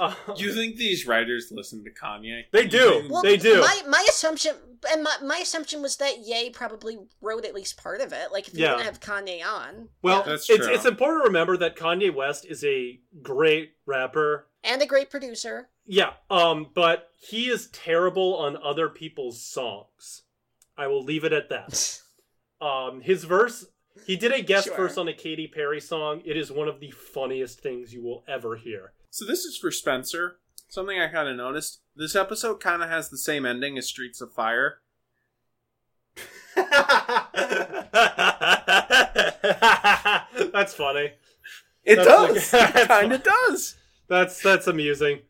You think these writers listen to Kanye? They do. well, they do. My my assumption and my, my assumption was that Ye probably wrote at least part of it. Like if you're Yeah. gonna have Kanye on, well, yeah. That's it's it's important to remember that Kanye West is a great rapper. and a great producer. Yeah, um, but he is terrible on other people's songs. I will leave it at that. Um, his verse, he did a guest Sure. verse on a Katy Perry song. It is one of the funniest things you will ever hear. So this is for Spencer. Something I kind of noticed. This episode kind of has the same ending as Streets of Fire. That's funny. It That's does. like- it kind of does. That's that's amusing.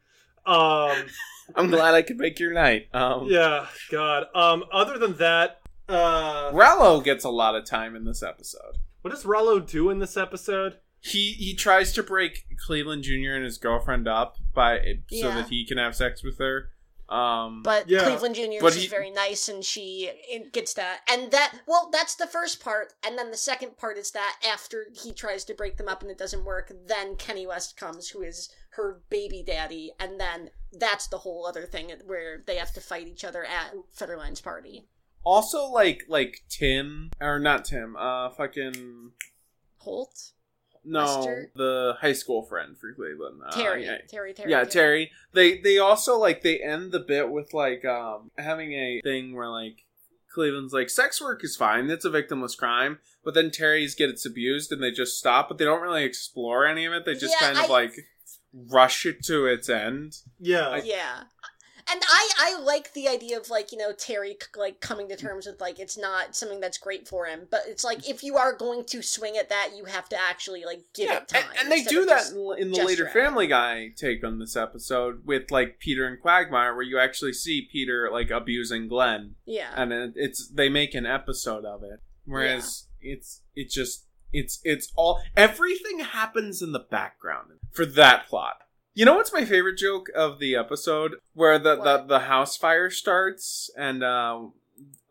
Um, I'm glad I could make your night. Um, yeah, God. Um, other than that, uh, Rallo gets a lot of time in this episode. what does Rallo do in this episode? He he tries to break Cleveland Jr. and his girlfriend up by so Yeah. that he can have sex with her. Um, But Yeah. Cleveland Jr. But is he- very nice, and she gets that. And that, well, that's the first part. And then the second part is that after he tries to break them up and it doesn't work, then Kenny West comes, who is her baby daddy. And then that's the whole other thing where they have to fight each other at Federline's party. also like like Tim or not Tim. Uh, fucking Holt? No, Lester? the high school friend for Cleveland. Uh, Terry. yeah. Terry, Terry. yeah terry they they also like they end the bit with like um having a thing where like cleveland's like sex work is fine it's a victimless crime but then terry's gets abused and they just stop but they don't really explore any of it they just Yeah, kind of I- like rush it to its end Yeah, Yeah. And I, I like the idea of like you know Terry like coming to terms with like it's not something that's great for him, but it's like if you are going to swing at that, you have to actually like give yeah it time. and, and they do that in, the later family guy take on this episode with like peter and quagmire where you actually see peter like abusing glenn. Yeah, and it, it's they make an episode of it whereas it's it just it's it's all everything happens in the background for that plot you know what's my favorite joke of the episode where the the, the house fire starts and um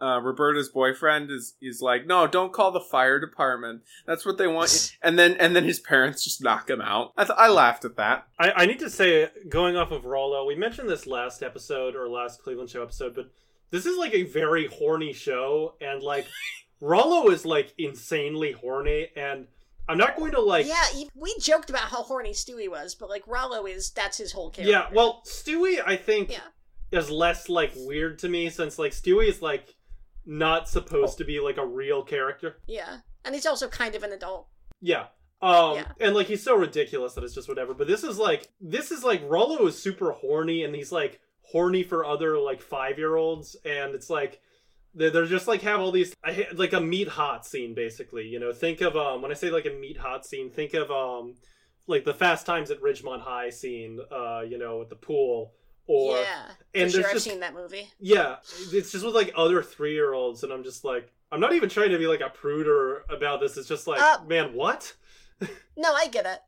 uh, Roberta's boyfriend is is like, no, don't call the fire department. That's what they want. and then and then his parents just knock him out. I th- I laughed at that. I, I need to say, going off of Rallo, we mentioned this last episode or last Cleveland show episode, but this is like a very horny show, and like Rallo is like insanely horny, and I'm not going to like. yeah. We joked about how horny Stewie was, but like Rallo is that's his whole character. Yeah, well, Stewie, I think, Yeah. is less like weird to me since like Stewie is like not supposed to be like a real character. yeah, and he's also kind of an adult. Yeah. Um, Yeah. and like he's so ridiculous that it's just whatever. But this is like this is like Rallo is super horny and he's like horny for other like five year olds, and it's like they're just like have all these I ha- like a meat hot scene basically. You know, think of um when I say like a meat hot scene, think of um like the Fast Times at Ridgemont High scene. Uh, you know, at the pool. Or yeah, and for sure. there's I've just seen that movie. yeah, it's just with like other three year olds, and I'm just like, I'm not even trying to be like a pruder about this. It's just like, Uh, man, what? No, I get it.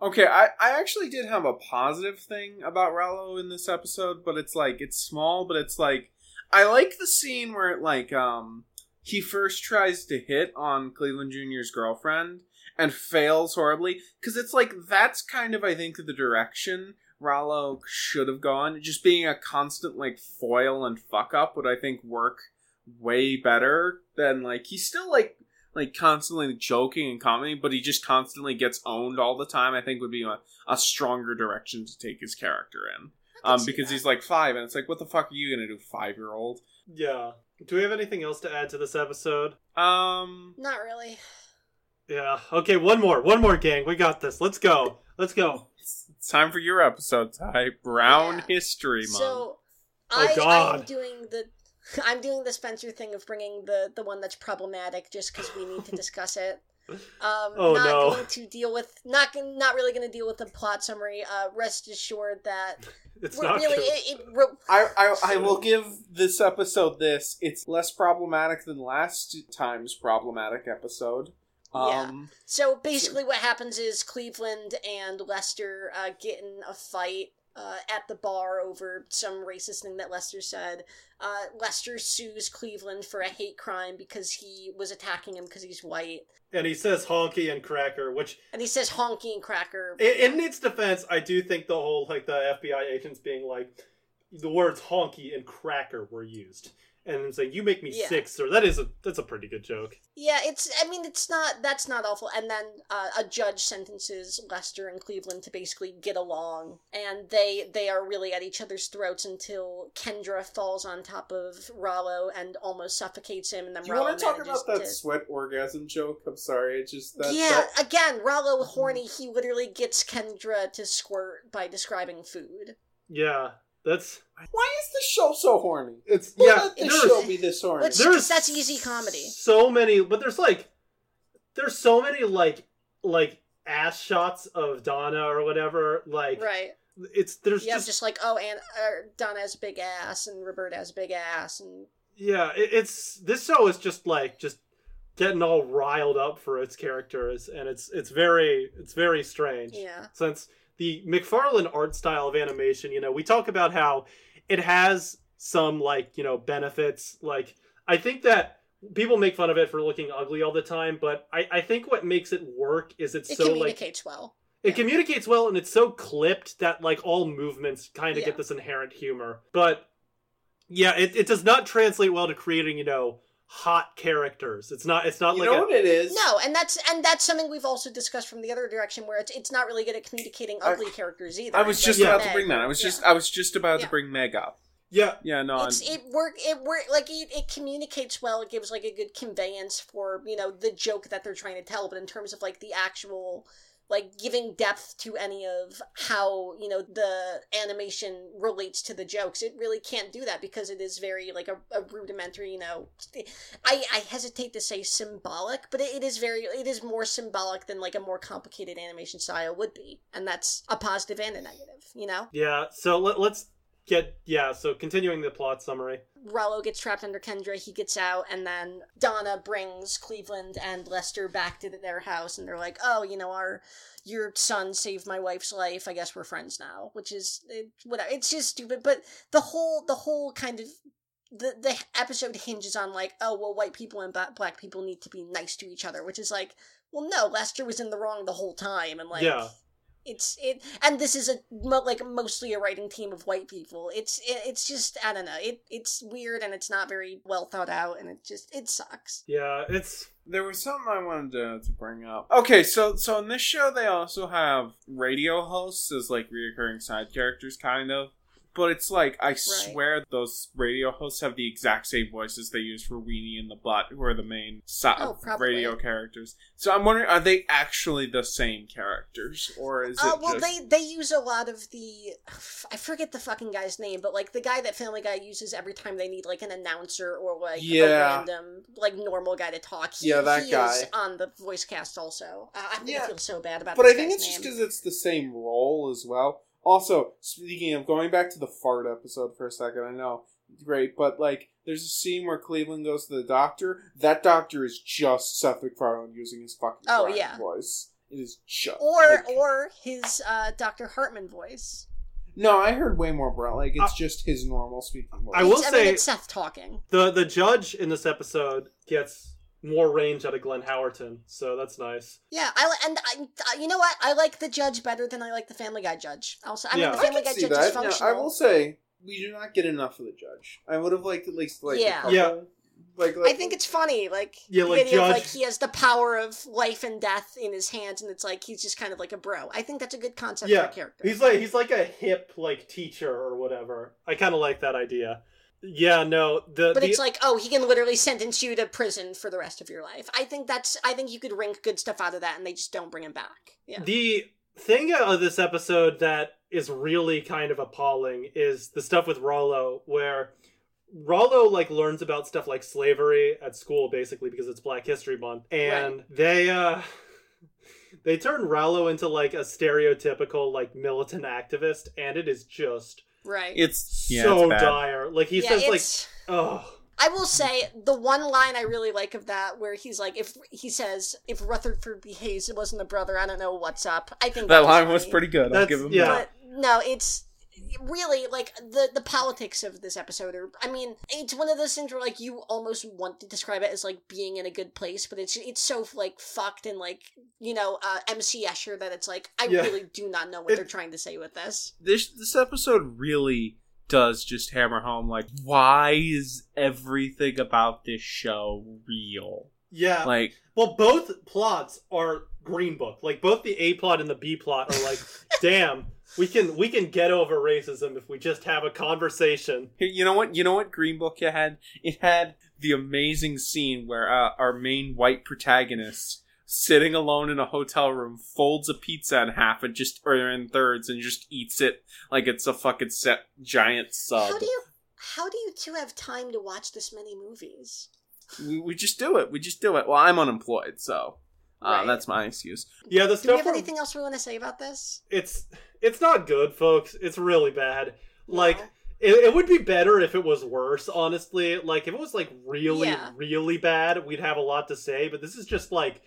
Okay, I, I actually did have a positive thing about Rallo in this episode, but it's like it's small, but it's like I like the scene where like um he first tries to hit on Cleveland Jr.'s girlfriend and fails horribly because it's like that's kind of I think the direction Rallo should have gone. Just being a constant like foil and fuck up would I think work way better than like he's still like like constantly joking and comedy, but he just constantly gets owned all the time. I think would be a, a stronger direction to take his character in. I can Um, because that. he's like five, and it's like, what the fuck are you gonna do, five year old? Yeah. Do we have anything else to add to this episode? Um, not really. Yeah. Okay, one more. One more, gang. We got this. Let's go. Let's go. it's, it's time for your episode, Ty. Brown Yeah. History Month. So, Oh, I, God. I'm doing the. I'm doing the Spencer thing of bringing the the one that's problematic just because we need to discuss it. Um, Oh, not no. going to deal with not gon- not really going to deal with the plot summary. Uh, rest assured that It's we're not really good. it, it ro- I, I I will give this episode this. It's less problematic than last time's problematic episode. Um, So basically, what happens is Cleveland and Lester uh, get in a fight uh, at the bar over some racist thing that Lester said. Uh, Lester sues Cleveland for a hate crime because he was attacking him because he's white, And he says honky and cracker, which and he says honky and cracker. in, in its defense, I do think the whole like the FBI agents being like the words honky and cracker were used. And then saying, You make me Yeah. sick, sir. That is a that's a pretty good joke. Yeah, it's. I mean, it's not. That's not awful. And then uh, a judge sentences Lester and Cleveland to basically get along, and they they are really at each other's throats until Kendra falls on top of Rallo and almost suffocates him. And then you Rallo want to talk about that to- sweat orgasm joke? I'm sorry, it just that. yeah, that- again, Rallo horny. He literally gets Kendra to squirt by describing food. Yeah. That's Why is the show so horny? it's Who yeah. let the show be this horny? Which- there's that's easy comedy. So many, but there's like, there's so many like like ass shots of Donna or whatever. Like Right. it's there's Yeah, just, just, like oh, and uh, Donna has a big ass, and Roberta has a big ass, and yeah. It, it's this show is just like just getting all riled up for its characters, and it's it's very it's very strange. yeah. since the MacFarlane art style of animation, you know, we talk about how it has some like, you know, benefits. Like I think that people make fun of it for looking ugly all the time, but I, I think what makes it work is it's It so like communicates well. it yeah. communicates well and it's so clipped that like all movements kind of Yeah. get this inherent humor. But yeah, it, it does not translate well to creating, you know, hot characters. It's not it's not you like know a, what it is? No, and that's and that's something we've also discussed from the other direction, where it's it's not really good at communicating I- ugly characters either. I was just like about Meg. to bring that. I was Yeah. just I was just about Yeah. to bring Meg up. yeah, Yeah, no, It's it work it work like it, it communicates well. It gives like a good conveyance for you know the joke that they're trying to tell. But in terms of like the actual like giving depth to any of how you know the animation relates to the jokes, it really can't do that because it is very like a, a rudimentary. You know, I I hesitate to say symbolic, but it, it is very it is more symbolic than like a more complicated animation style would be, and that's a positive and a negative. You know. yeah. So let, let's get yeah, so continuing the plot summary. Rallo gets trapped under Kendra, he gets out, and then Donna brings Cleveland and Lester back to their house, and they're like, "Oh, you know, our your son saved my wife's life. I guess we're friends now." Which is it, whatever. It's just stupid, but the whole the whole kind of the the episode hinges on like, oh well, white people and black people need to be nice to each other, which is like, well, no, Lester was in the wrong the whole time, and like, Yeah. It's it and this is a like mostly a writing team of white people it's it, it's just i don't know it it's weird and it's not very well thought out and it just it sucks Yeah, it's There was something I wanted to, to bring up. Okay, so so in this show they also have radio hosts as like reoccurring side characters, kind of. But it's like I swear those radio hosts have the exact same voices they use for Weenie and the Butt, who are the main so- Oh, radio characters. So I'm wondering, are they actually the same characters, or is it Uh, well, just? they they use a lot of the I forget the fucking guy's name, but like the guy that Family Guy uses every time they need like an announcer or like a Yeah. random like normal guy to talk. He, Yeah, that guy. on the voice cast also. Uh, I'm gonna feel so bad about. but I think it's just because it's the same role as well. Also, speaking of going back to the fart episode for a second, I know great, but like there's a scene where Cleveland goes to the doctor. That doctor is just Seth MacFarlane using his fucking Oh, yeah. voice. It is just or like- or his uh, Dr. Hartman voice. no, I heard way more brown. Like it's Uh, just his normal speaking voice. I will It's- I say- mean, it's Seth talking. The the judge in this episode gets more range out of Glenn Howerton, so that's nice. Yeah, I and I, I- you know what? I like the judge better than I like the Family Guy judge. Also, I Yeah. mean, I the Family I Guy see judge is that. Now. I will say we do not get enough of the judge. I would have liked at least like Yeah. a couple. Yeah. Like, like I think it's funny, like Yeah, the like idea of, like he has the power of life and death in his hands, and it's like he's just kind of like a bro. I think that's a good concept Yeah, for a character. He's like he's like a hip like teacher or whatever. I kind of like that idea. Yeah, no, the but the, it's like, oh, he can literally sentence you to prison for the rest of your life. I think that's. I think you could wring good stuff out of that, and they just don't bring him back. Yeah. The thing of this episode that is really kind of appalling is the stuff with Rallo, where Rallo like learns about stuff like slavery at school, basically because it's Black History Month, and they uh they turn Rallo into like a stereotypical like militant activist, and it is just Right. it's yeah, so it's dire. Like he yeah, says, like, oh. I will say the one line I really like of that, where he's like, if he says, "If Rutherford B. Hayes wasn't a brother, I don't know what's up." I think That was line was funny. pretty good. I'll give him yeah. that. But no, it's really like the the politics of this episode are. I mean, it's one of those things where like you almost want to describe it as like being in a good place, but it's it's so like fucked and like you know uh, MC Escher that it's like I Yeah. really do not know what It- they're trying to say with this. This this episode really does just hammer home like why is everything about this show real? Yeah. Like Well, both plots are Green Book. Like both the A plot and the B plot are like, damn, we can we can get over racism if we just have a conversation. Here, you know what? You know what Green Book had? It had the amazing scene where uh, our main white protagonist, sitting alone in a hotel room, folds a pizza in half and just or in thirds and just eats it like it's a fucking set giant sub. How do you how do you two have time to watch this many movies? we, we just do it. We just do it. Well, I'm unemployed, so uh, Right. that's my excuse. Yeah, the Do we have where anything else we want to say about this? it's it's not good, folks. It's really bad. Like No. it, it would be better if it was worse, honestly. Like if it was like really Yeah. really bad, we'd have a lot to say, but this is just like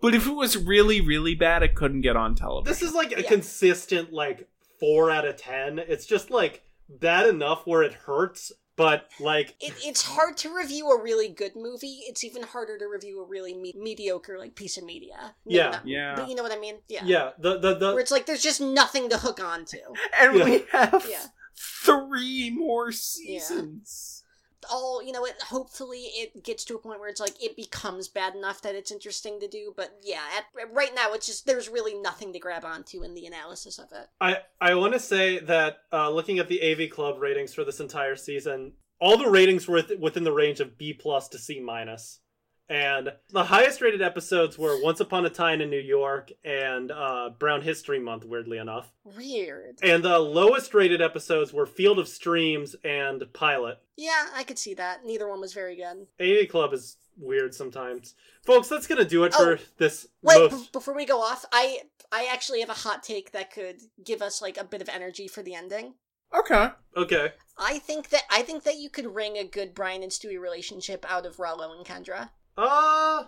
But if it was really, really bad, it couldn't get on television. this is like a Yeah. consistent like 4 out of 10. It's just like bad enough where it hurts, but like it, it's hard to review a really good movie. It's even harder to review a really me- mediocre like piece of media. Maybe Yeah. not- Yeah. but you know what I mean. Yeah, yeah, the the the Where it's like there's just nothing to hook on to. and Yeah. we have Yeah. three more seasons. All you know, it hopefully it gets to a point where it's like it becomes bad enough that it's interesting to do. But yeah, at, right now it's just there's really nothing to grab onto in the analysis of it. I I want to say that uh, looking at the AV Club ratings for this entire season, all the ratings were th- within the range of B plus to C minus, and the highest rated episodes were Once Upon a Time in New York and uh, Brown History Month. Weirdly enough, Weird. and the lowest rated episodes were Field of Streams and Pilot. Yeah, I could see that. Neither one was very good. AV Club is weird sometimes, folks. That's gonna do it Oh, for this. Wait, most- b- before we go off, I I actually have a hot take that could give us like a bit of energy for the ending. Okay. okay. I think that I think that you could wring a good Brian and Stewie relationship out of Rallo and Kendra. Uh.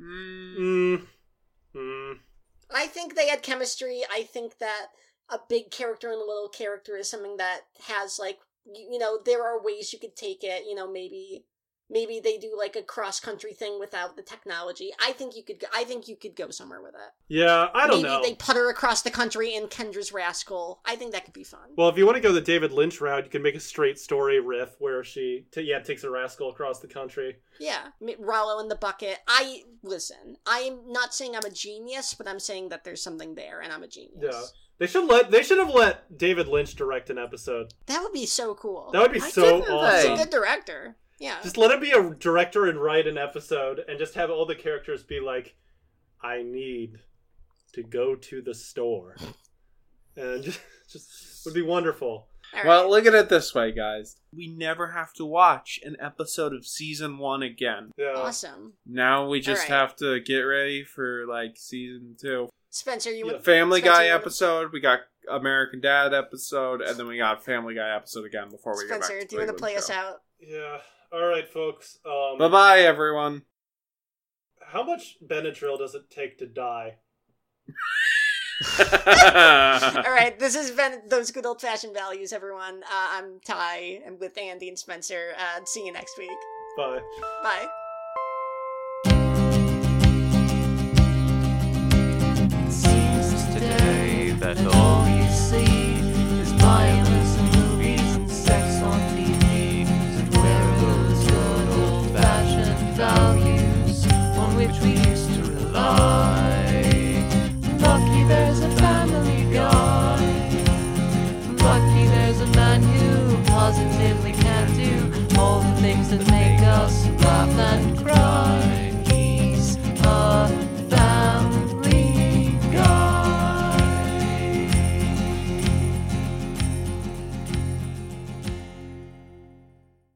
Mm, Mm, mm. I think they had chemistry. I think that a big character and a little character is something that has like you, you know there are ways you could take it. You know maybe maybe they do like a cross country thing without the technology. I think you could. go- I think you could go somewhere with it. Yeah, I don't know. maybe know. they putter across the country in Kendra's Rascal. I think that could be fun. Well, if you want to go the David Lynch route, you can make a straight story riff where she, t- yeah, takes a rascal across the country. Yeah, M- Rallo in the bucket. I listen. I'm not saying I'm a genius, but I'm saying that there's something there, and I'm a genius. Yeah. They should let they should have let David Lynch direct an episode. That would be so cool. That would be Why so didn't He's a awesome. good director. Yeah. Just let him be a director and write an episode, and just have all the characters be like, "I need to go to the store," and just, just would be wonderful. All right. Well, look at it this way, guys. We never have to watch an episode of season one again. Yeah. awesome. Now we just All right. have to get ready for like season two. Spencer, you Yeah. would Family Spencer, Guy episode. We got American Dad episode, and then we got Family Guy episode again before we Spencer, get back. do you want to play us out? Yeah. All right, folks. Um, Bye bye, everyone. How much Benadryl does it take to die? All right, this has been those good old fashioned values, everyone. Uh, I'm Ty, and with Andy and Spencer. Uh, see you next week. Bye. Bye. It seems today that all